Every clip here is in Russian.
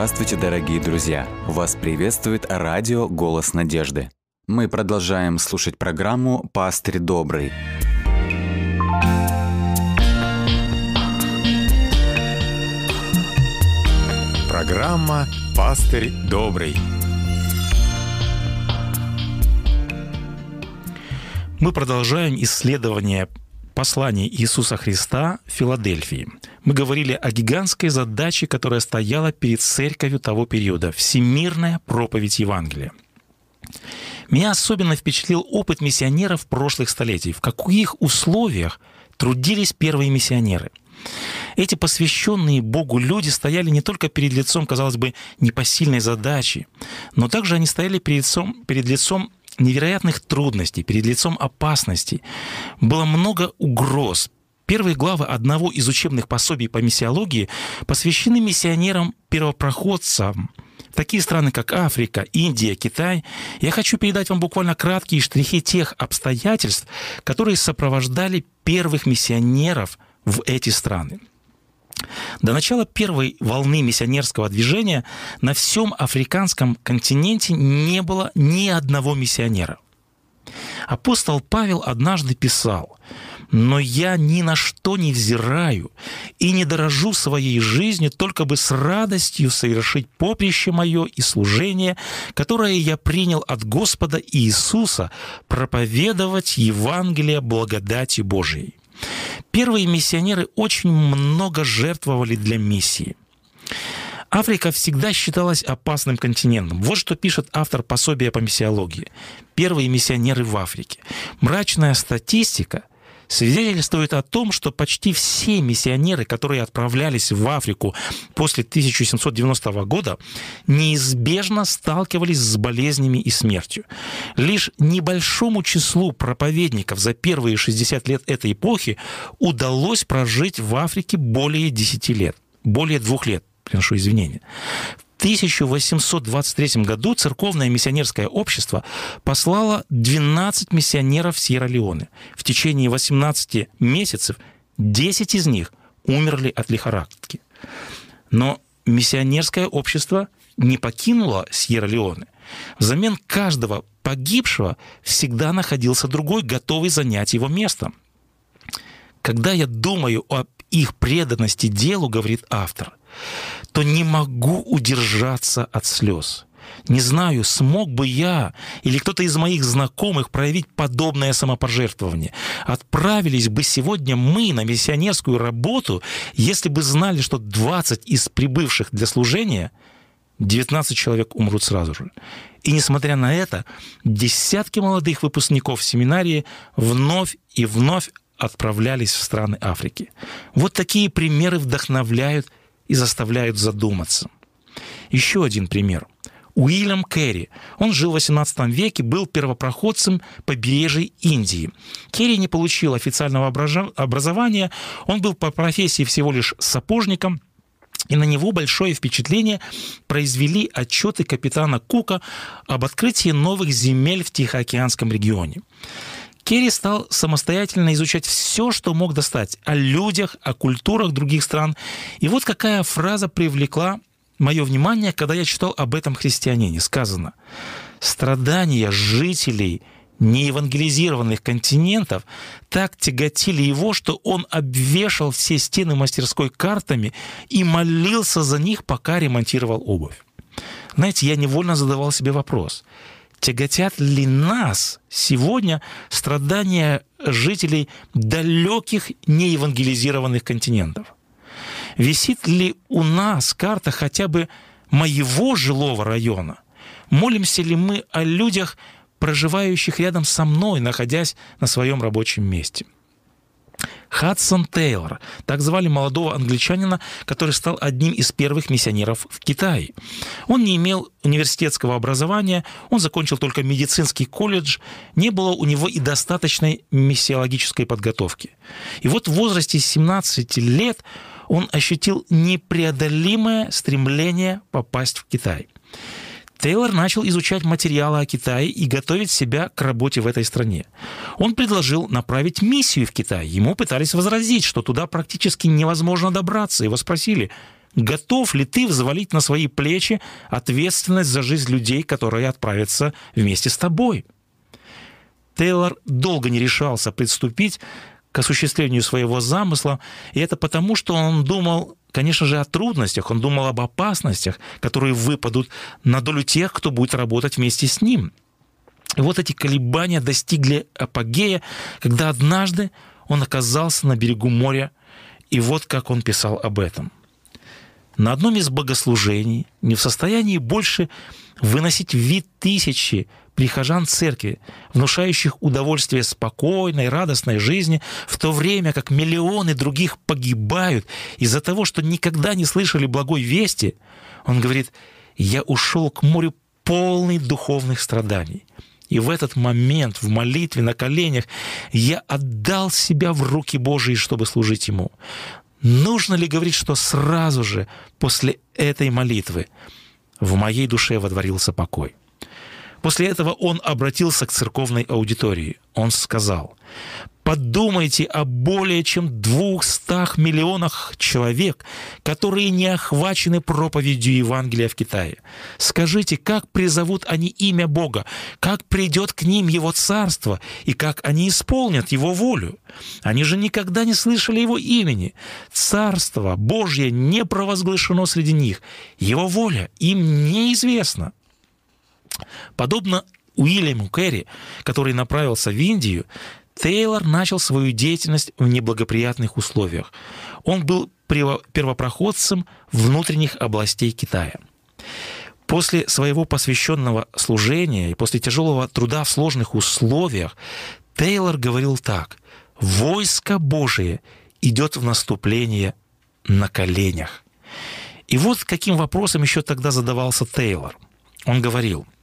Здравствуйте, дорогие друзья! Вас приветствует радио «Голос надежды». Мы продолжаем слушать программу «Пастырь добрый». Программа «Пастырь добрый». Мы продолжаем исследование послания Иисуса Христа в Филадельфии. Мы говорили о гигантской задаче, которая стояла перед церковью того периода – всемирная проповедь Евангелия. Меня особенно впечатлил опыт миссионеров прошлых столетий. В каких условиях трудились первые миссионеры. Эти посвященные Богу люди стояли не только перед лицом, казалось бы, непосильной задачи, но также они стояли перед лицом, перед лицом невероятных трудностей, перед лицом опасностей. Было много угроз. Первые главы одного из учебных пособий по миссиологии посвящены миссионерам-первопроходцам, такие страны, как Африка, Индия, Китай. Я хочу передать вам буквально краткие штрихи тех обстоятельств, которые сопровождали первых миссионеров в эти страны. До начала первой волны миссионерского движения на всем африканском континенте не было ни одного миссионера. Апостол Павел однажды писал, «Но я ни на что не взираю и не дорожу своей жизнью, только бы с радостью совершить поприще мое и служение, которое я принял от Господа Иисуса, проповедовать Евангелие благодати Божией». Первые миссионеры очень много жертвовали для миссии. Африка всегда считалась опасным континентом. Вот что пишет автор пособия по миссиологии. Первые миссионеры в Африке. Мрачная статистика свидетельствует о том, что почти все миссионеры, которые отправлялись в Африку после 1790 года, неизбежно сталкивались с болезнями и смертью. Лишь небольшому числу проповедников за первые 60 лет этой эпохи удалось прожить в Африке более 10 лет, более двух лет, приношу извинения. В 1823 году церковное миссионерское общество послало 12 миссионеров в Сьерра-Леоне. В течение 18 месяцев 10 из них умерли от лихорадки. Но миссионерское общество не покинуло Сьерра-Леоне. Взамен каждого погибшего всегда находился другой, готовый занять его место. Когда я думаю об их преданности делу, говорит автор, то не могу удержаться от слез. Не знаю, смог бы я или кто-то из моих знакомых проявить подобное самопожертвование. Отправились бы сегодня мы на миссионерскую работу, если бы знали, что 20 из прибывших для служения 19 человек умрут сразу же. И несмотря на это, десятки молодых выпускников семинарии вновь и вновь отправлялись в страны Африки. Вот такие примеры вдохновляют и заставляют задуматься. Еще один пример. Уильям Керри. Он жил в XVIII веке, был первопроходцем побережья Индии. Керри не получил официального образования, он был по профессии всего лишь сапожником, и на него большое впечатление произвели отчеты капитана Кука об открытии новых земель в Тихоокеанском регионе. Керри стал самостоятельно изучать все, что мог достать о людях, о культурах других стран. И вот какая фраза привлекла мое внимание, когда я читал об этом христианине. Сказано, страдания жителей неевангелизированных континентов так тяготили его, что он обвешал все стены мастерской картами и молился за них, пока ремонтировал обувь. Знаете, я невольно задавал себе вопрос – тяготят ли нас сегодня страдания жителей далеких неевангелизированных континентов? Висит ли у нас карта хотя бы моего жилого района? Молимся ли мы о людях, проживающих рядом со мной, находясь на своем рабочем месте? – Хадсон Тейлор. Так звали молодого англичанина, который стал одним из первых миссионеров в Китае. Он не имел университетского образования, он закончил только медицинский колледж, не было у него и достаточной миссиологической подготовки. И вот в возрасте 17 лет он ощутил непреодолимое стремление попасть в Китай – Тейлор начал изучать материалы о Китае и готовить себя к работе в этой стране. Он предложил направить миссию в Китай. Ему пытались возразить, что туда практически невозможно добраться. Его спросили, готов ли ты взвалить на свои плечи ответственность за жизнь людей, которые отправятся вместе с тобой? Тейлор долго не решался приступить к осуществлению своего замысла, и это потому, что он думал, конечно же, о трудностях, он думал об опасностях, которые выпадут на долю тех, кто будет работать вместе с ним. И вот эти колебания достигли апогея, когда однажды он оказался на берегу моря, и вот как он писал об этом. На одном из богослужений, не в состоянии больше выносить вид тысячи прихожан церкви, внушающих удовольствие спокойной, радостной жизни, в то время как миллионы других погибают из-за того, что никогда не слышали благой вести, он говорит, я ушел к морю полный духовных страданий. И в этот момент, в молитве, на коленях, я отдал себя в руки Божьи, чтобы служить Ему. Нужно ли говорить, что сразу же после этой молитвы в моей душе водворился покой? После этого он обратился к церковной аудитории. Он сказал, подумайте о более чем двухстах миллионах человек, которые не охвачены проповедью Евангелия в Китае. Скажите, как призовут они имя Бога, как придет к ним Его Царство и как они исполнят Его волю. Они же никогда не слышали Его имени. Царство Божье не провозглашено среди них. Его воля им неизвестна. Подобно Уильяму Керри, который направился в Индию, Тейлор начал свою деятельность в неблагоприятных условиях. Он был первопроходцем внутренних областей Китая. После своего посвященного служения и после тяжелого труда в сложных условиях Тейлор говорил так. «Войско Божие идет в наступление на коленях». И вот каким вопросом еще тогда задавался Тейлор. Он говорил –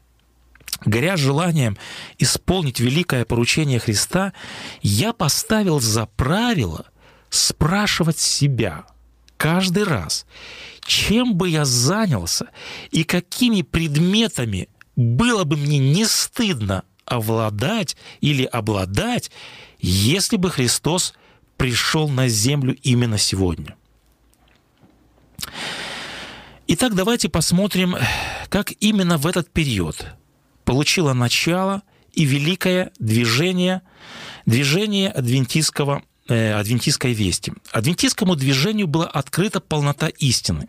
горя желанием исполнить великое поручение Христа, я поставил за правило спрашивать себя каждый раз, чем бы я занялся и какими предметами было бы мне не стыдно овладать или обладать, если бы Христос пришел на землю именно сегодня. Итак, давайте посмотрим, как именно в этот период получило начало и великое движение, движение адвентистского э, адвентистской вести. Адвентистскому движению была открыта полнота истины.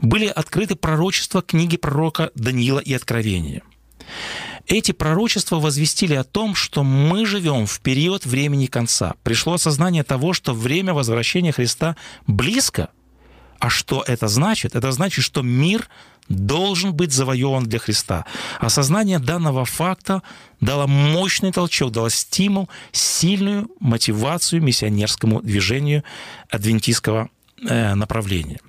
Были открыты пророчества книги пророка Даниила и Откровения. Эти пророчества возвестили о том, что мы живем в период времени конца. Пришло осознание того, что время возвращения Христа близко. А что это значит? Это значит, что мир должен быть завоеван для Христа. Осознание данного факта дало мощный толчок, дало стимул, сильную мотивацию миссионерскому движению адвентистского э, направления.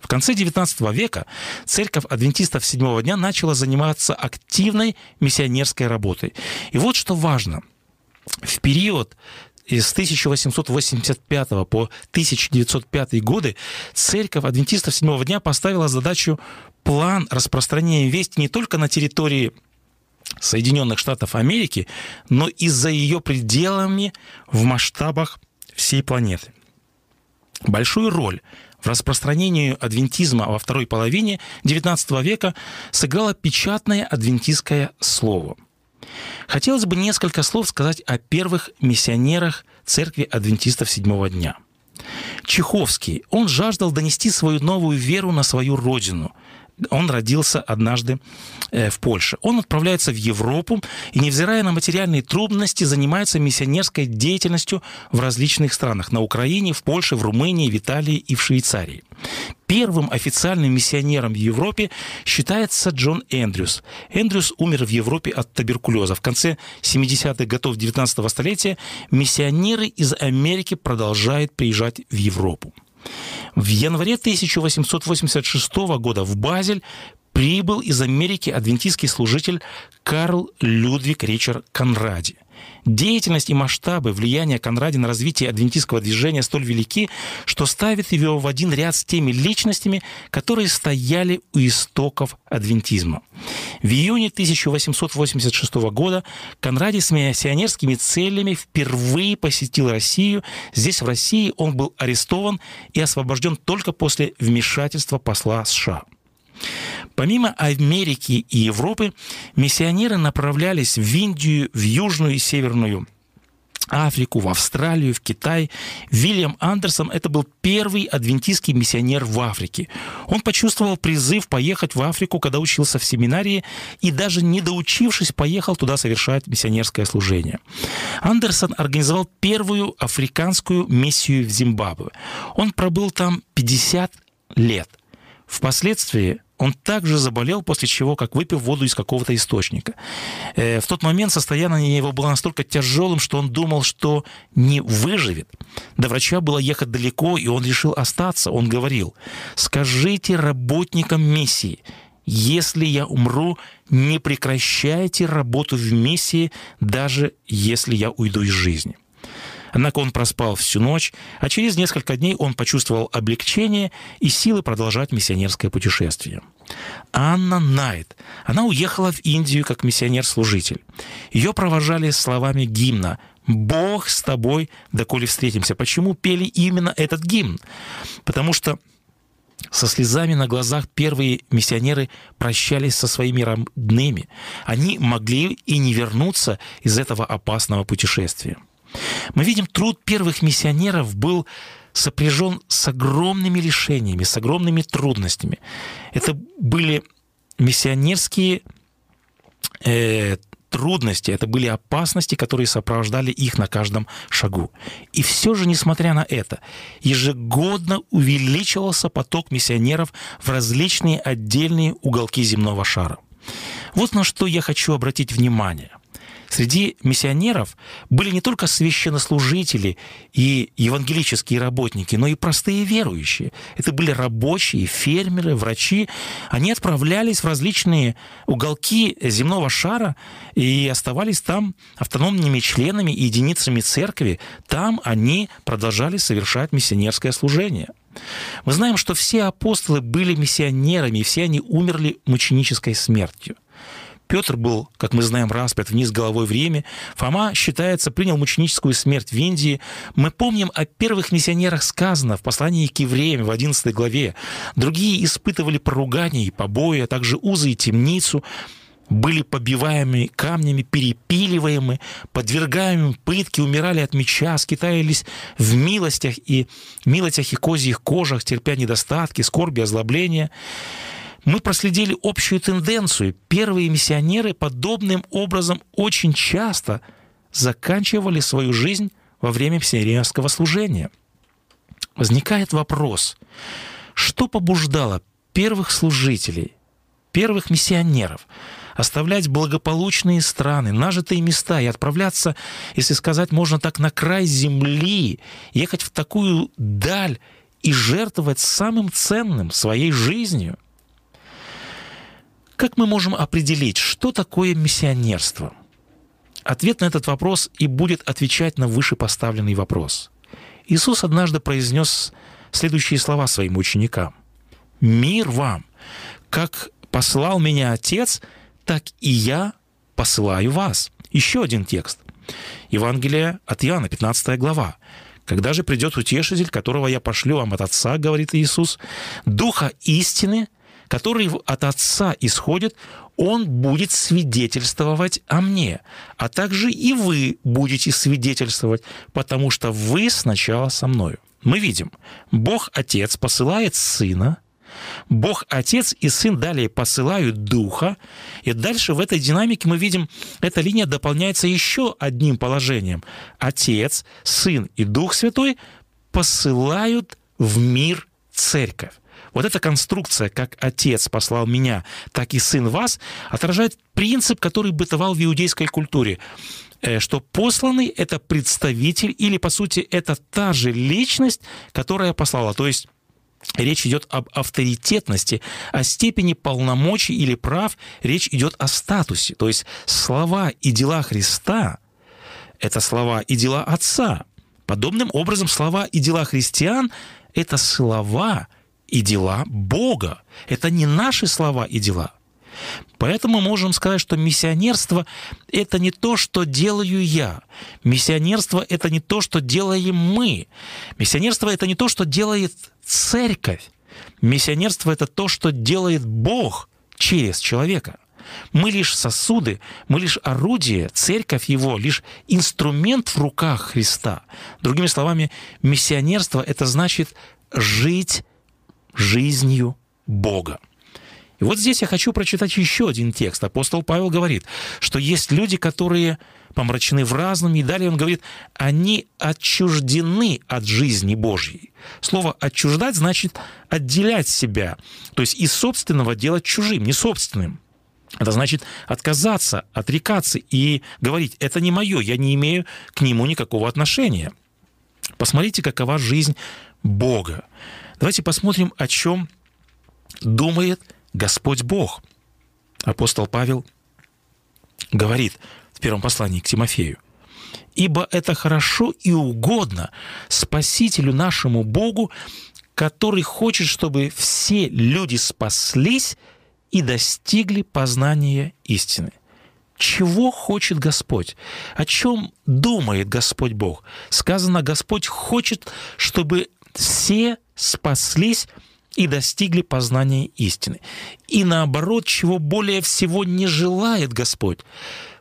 В конце XIX века церковь адвентистов седьмого дня начала заниматься активной миссионерской работой. И вот что важно. В период с 1885 по 1905 годы церковь адвентистов седьмого дня поставила задачу план распространения вести не только на территории Соединенных Штатов Америки, но и за ее пределами в масштабах всей планеты. Большую роль в распространении адвентизма во второй половине XIX века сыграло печатное адвентистское слово. Хотелось бы несколько слов сказать о первых миссионерах церкви адвентистов седьмого дня. Чеховский, он жаждал донести свою новую веру на свою родину – он родился однажды э, в Польше. Он отправляется в Европу и, невзирая на материальные трудности, занимается миссионерской деятельностью в различных странах. На Украине, в Польше, в Румынии, в Италии и в Швейцарии. Первым официальным миссионером в Европе считается Джон Эндрюс. Эндрюс умер в Европе от туберкулеза. В конце 70-х годов 19 столетия миссионеры из Америки продолжают приезжать в Европу. В январе 1886 года в Базель прибыл из Америки адвентистский служитель Карл Людвиг Ричард Конради. Деятельность и масштабы влияния Конради на развитие адвентистского движения столь велики, что ставит его в один ряд с теми личностями, которые стояли у истоков адвентизма. В июне 1886 года Конради с миссионерскими целями впервые посетил Россию. Здесь, в России, он был арестован и освобожден только после вмешательства посла США. Помимо Америки и Европы, миссионеры направлялись в Индию, в Южную и Северную Африку, в Австралию, в Китай. Вильям Андерсон – это был первый адвентистский миссионер в Африке. Он почувствовал призыв поехать в Африку, когда учился в семинарии, и даже не доучившись, поехал туда совершать миссионерское служение. Андерсон организовал первую африканскую миссию в Зимбабве. Он пробыл там 50 лет. Впоследствии он также заболел, после чего, как выпил воду из какого-то источника. Э, в тот момент состояние его было настолько тяжелым, что он думал, что не выживет. До врача было ехать далеко, и он решил остаться. Он говорил, скажите работникам миссии, если я умру, не прекращайте работу в миссии, даже если я уйду из жизни. Однако он проспал всю ночь, а через несколько дней он почувствовал облегчение и силы продолжать миссионерское путешествие. Анна Найт. Она уехала в Индию как миссионер-служитель. Ее провожали словами гимна «Бог с тобой, доколе встретимся». Почему пели именно этот гимн? Потому что со слезами на глазах первые миссионеры прощались со своими родными. Они могли и не вернуться из этого опасного путешествия. Мы видим, труд первых миссионеров был сопряжен с огромными лишениями, с огромными трудностями. Это были миссионерские э, трудности, это были опасности, которые сопровождали их на каждом шагу. И все же, несмотря на это, ежегодно увеличивался поток миссионеров в различные отдельные уголки земного шара. Вот на что я хочу обратить внимание – Среди миссионеров были не только священнослужители и евангелические работники, но и простые верующие. Это были рабочие, фермеры, врачи. Они отправлялись в различные уголки земного шара и оставались там автономными членами и единицами церкви. Там они продолжали совершать миссионерское служение. Мы знаем, что все апостолы были миссионерами, и все они умерли мученической смертью. Петр был, как мы знаем, распят вниз головой в Риме. Фома, считается, принял мученическую смерть в Индии. Мы помним о первых миссионерах сказано в послании к евреям в 11 главе. Другие испытывали поругания и побои, а также узы и темницу были побиваемы камнями, перепиливаемы, подвергаемы пытке, умирали от меча, скитались в милостях и милостях и козьих кожах, терпя недостатки, скорби, озлобления мы проследили общую тенденцию. Первые миссионеры подобным образом очень часто заканчивали свою жизнь во время миссионерского служения. Возникает вопрос, что побуждало первых служителей, первых миссионеров оставлять благополучные страны, нажитые места и отправляться, если сказать можно так, на край земли, ехать в такую даль и жертвовать самым ценным своей жизнью – как мы можем определить, что такое миссионерство? Ответ на этот вопрос и будет отвечать на вышепоставленный вопрос. Иисус однажды произнес следующие слова своим ученикам. «Мир вам! Как послал меня Отец, так и я посылаю вас». Еще один текст. Евангелие от Иоанна, 15 глава. «Когда же придет утешитель, которого я пошлю вам от Отца, — говорит Иисус, — Духа истины, который от Отца исходит, он будет свидетельствовать о мне, а также и вы будете свидетельствовать, потому что вы сначала со мною. Мы видим, Бог Отец посылает Сына, Бог Отец и Сын далее посылают Духа, и дальше в этой динамике мы видим, эта линия дополняется еще одним положением. Отец, Сын и Дух Святой посылают в мир церковь. Вот эта конструкция, как отец послал меня, так и сын вас, отражает принцип, который бытовал в иудейской культуре э, что посланный — это представитель или, по сути, это та же личность, которая послала. То есть речь идет об авторитетности, о степени полномочий или прав, речь идет о статусе. То есть слова и дела Христа — это слова и дела Отца. Подобным образом слова и дела христиан — это слова и дела Бога. Это не наши слова и дела. Поэтому можем сказать, что миссионерство — это не то, что делаю я. Миссионерство — это не то, что делаем мы. Миссионерство — это не то, что делает церковь. Миссионерство — это то, что делает Бог через человека. Мы лишь сосуды, мы лишь орудие, церковь его, лишь инструмент в руках Христа. Другими словами, миссионерство — это значит жить жизнью Бога. И вот здесь я хочу прочитать еще один текст. Апостол Павел говорит, что есть люди, которые помрачены в разном, и далее он говорит, они отчуждены от жизни Божьей. Слово «отчуждать» значит отделять себя, то есть из собственного делать чужим, не собственным. Это значит отказаться, отрекаться и говорить, это не мое, я не имею к нему никакого отношения. Посмотрите, какова жизнь Бога. Давайте посмотрим, о чем думает Господь Бог. Апостол Павел говорит в первом послании к Тимофею, «Ибо это хорошо и угодно Спасителю нашему Богу, который хочет, чтобы все люди спаслись и достигли познания истины». Чего хочет Господь? О чем думает Господь Бог? Сказано, Господь хочет, чтобы все спаслись и достигли познания истины. И наоборот, чего более всего не желает Господь.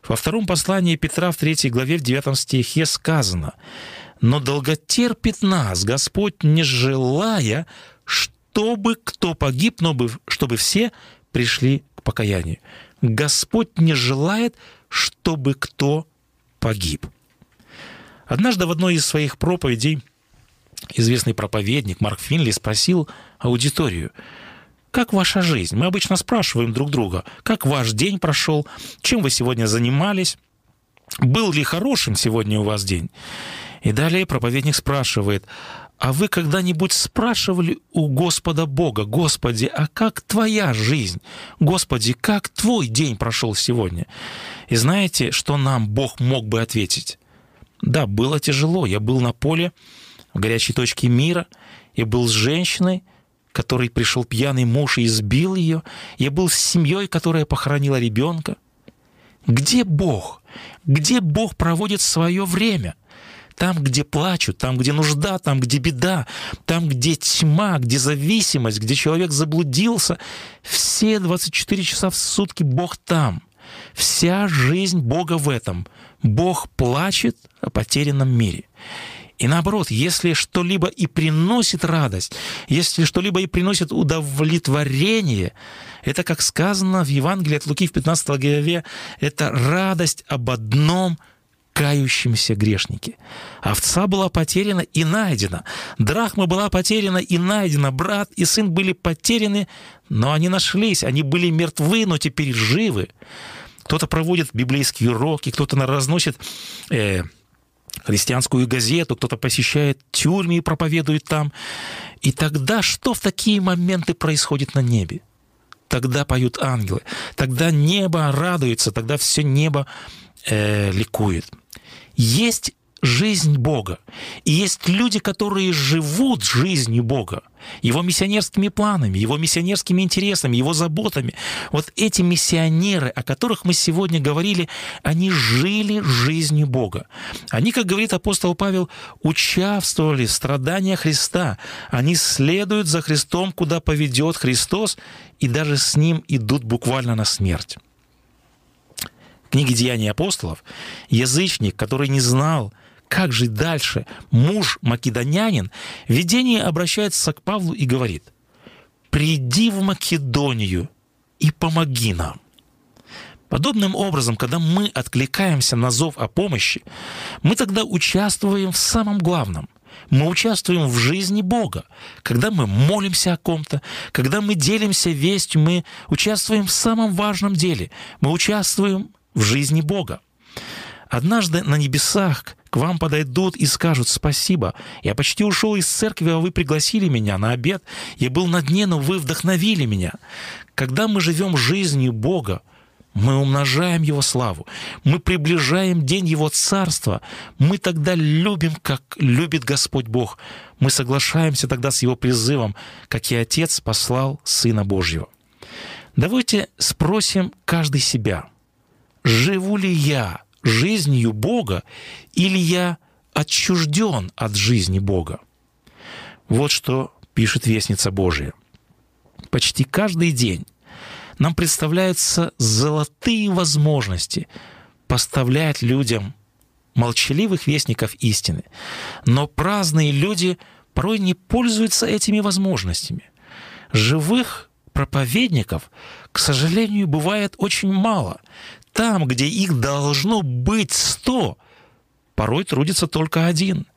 Во втором послании Петра в 3 главе в 9 стихе сказано, «Но долготерпит нас Господь, не желая, чтобы кто погиб, но чтобы все пришли к покаянию». Господь не желает, чтобы кто погиб. Однажды в одной из своих проповедей – известный проповедник Марк Финли спросил аудиторию, как ваша жизнь? Мы обычно спрашиваем друг друга, как ваш день прошел, чем вы сегодня занимались, был ли хорошим сегодня у вас день? И далее проповедник спрашивает, а вы когда-нибудь спрашивали у Господа Бога, Господи, а как твоя жизнь? Господи, как твой день прошел сегодня? И знаете, что нам Бог мог бы ответить? Да, было тяжело, я был на поле, в горячей точке мира. Я был с женщиной, которой пришел пьяный муж и избил ее. Я был с семьей, которая похоронила ребенка. Где Бог? Где Бог проводит свое время? Там, где плачут, там, где нужда, там, где беда, там, где тьма, где зависимость, где человек заблудился. Все 24 часа в сутки Бог там. Вся жизнь Бога в этом. Бог плачет о потерянном мире. И наоборот, если что-либо и приносит радость, если что-либо и приносит удовлетворение, это, как сказано в Евангелии от Луки в 15 главе, это радость об одном кающемся грешнике. Овца была потеряна и найдена. Драхма была потеряна и найдена. Брат и сын были потеряны, но они нашлись. Они были мертвы, но теперь живы. Кто-то проводит библейские уроки, кто-то разносит э, христианскую газету, кто-то посещает тюрьмы и проповедует там. И тогда что в такие моменты происходит на небе? Тогда поют ангелы, тогда небо радуется, тогда все небо э, ликует. Есть жизнь Бога. И есть люди, которые живут жизнью Бога, его миссионерскими планами, его миссионерскими интересами, его заботами. Вот эти миссионеры, о которых мы сегодня говорили, они жили жизнью Бога. Они, как говорит апостол Павел, участвовали в страданиях Христа. Они следуют за Христом, куда поведет Христос, и даже с Ним идут буквально на смерть. В книге «Деяния апостолов» язычник, который не знал, как жить дальше? Муж македонянин в видении обращается к Павлу и говорит, «Приди в Македонию и помоги нам». Подобным образом, когда мы откликаемся на зов о помощи, мы тогда участвуем в самом главном. Мы участвуем в жизни Бога. Когда мы молимся о ком-то, когда мы делимся вестью, мы участвуем в самом важном деле. Мы участвуем в жизни Бога. Однажды на небесах к вам подойдут и скажут «Спасибо, я почти ушел из церкви, а вы пригласили меня на обед. Я был на дне, но вы вдохновили меня». Когда мы живем жизнью Бога, мы умножаем Его славу, мы приближаем день Его Царства, мы тогда любим, как любит Господь Бог, мы соглашаемся тогда с Его призывом, как и Отец послал Сына Божьего. Давайте спросим каждый себя, живу ли я жизнью Бога или я отчужден от жизни Бога? Вот что пишет Вестница Божия. Почти каждый день нам представляются золотые возможности поставлять людям молчаливых вестников истины. Но праздные люди порой не пользуются этими возможностями. Живых проповедников, к сожалению, бывает очень мало. Там, где их должно быть сто, порой трудится только один.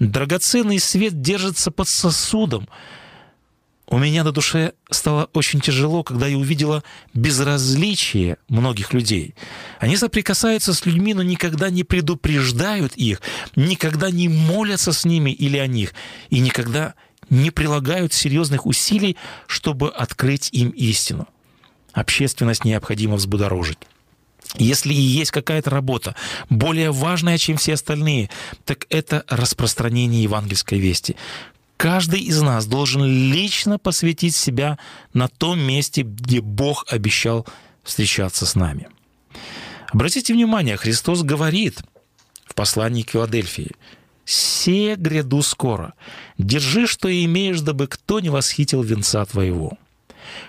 Драгоценный свет держится под сосудом, у меня на душе стало очень тяжело, когда я увидела безразличие многих людей. Они соприкасаются с людьми, но никогда не предупреждают их, никогда не молятся с ними или о них, и никогда не прилагают серьезных усилий, чтобы открыть им истину. Общественность необходимо взбудоражить. Если и есть какая-то работа более важная, чем все остальные, так это распространение евангельской вести. Каждый из нас должен лично посвятить себя на том месте, где Бог обещал встречаться с нами. Обратите внимание, Христос говорит в послании к Филадельфии, «Се гряду скоро, держи, что имеешь, дабы кто не восхитил венца твоего».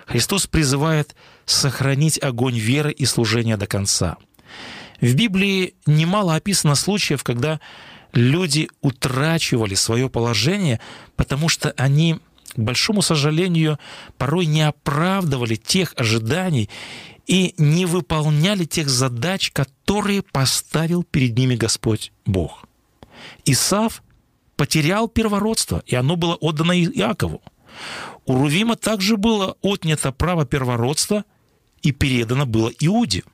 Христос призывает сохранить огонь веры и служения до конца. В Библии немало описано случаев, когда люди утрачивали свое положение, потому что они, к большому сожалению, порой не оправдывали тех ожиданий и не выполняли тех задач, которые поставил перед ними Господь Бог. Исав потерял первородство, и оно было отдано Иакову. У Рувима также было отнято право первородства и передано было Иуде.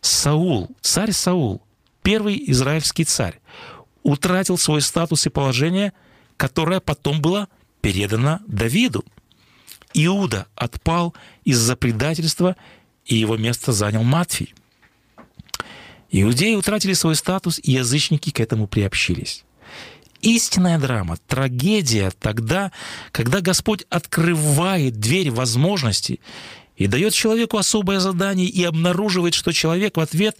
Саул, царь Саул, первый израильский царь, утратил свой статус и положение, которое потом было передано Давиду. Иуда отпал из-за предательства, и его место занял Матфий. Иудеи утратили свой статус, и язычники к этому приобщились. Истинная драма, трагедия тогда, когда Господь открывает дверь возможностей и дает человеку особое задание и обнаруживает, что человек в ответ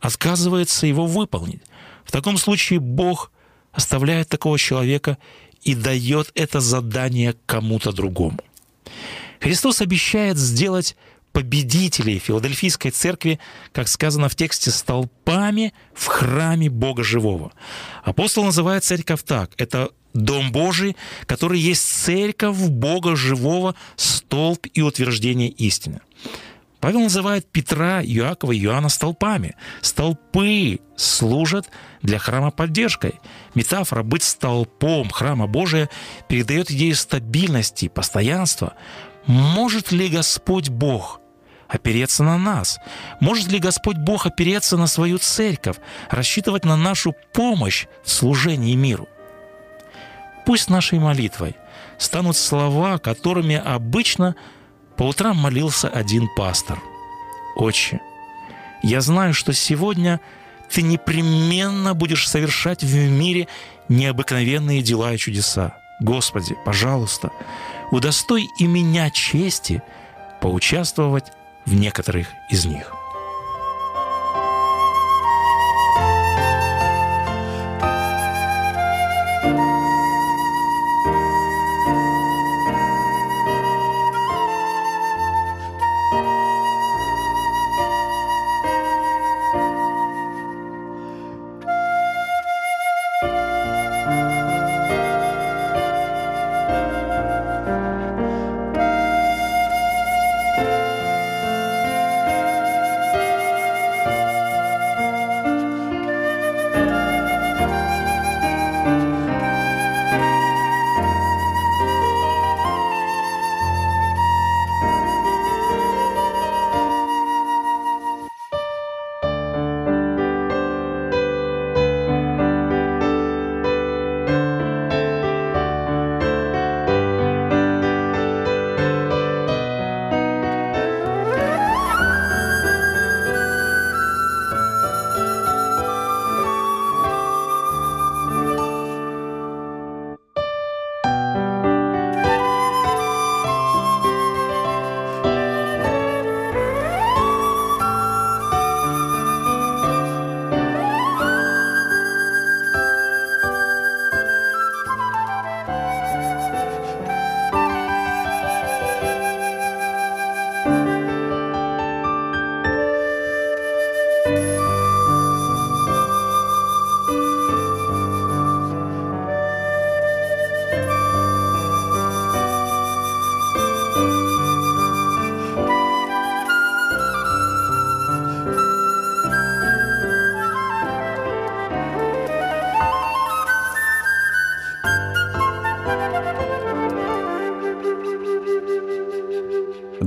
отказывается его выполнить. В таком случае Бог оставляет такого человека и дает это задание кому-то другому. Христос обещает сделать победителей Филадельфийской церкви, как сказано в тексте, столпами в храме Бога Живого. Апостол называет церковь так. Это Дом Божий, который есть церковь Бога Живого, столб и утверждение истины. Павел называет Петра, Иакова и Иоанна столпами. Столпы служат для храма поддержкой. Метафора «быть столпом храма Божия» передает идею стабильности, постоянства. Может ли Господь Бог опереться на нас? Может ли Господь Бог опереться на свою церковь, рассчитывать на нашу помощь в служении миру? Пусть нашей молитвой станут слова, которыми обычно – по утрам молился один пастор. «Отче, я знаю, что сегодня ты непременно будешь совершать в мире необыкновенные дела и чудеса. Господи, пожалуйста, удостой и меня чести поучаствовать в некоторых из них».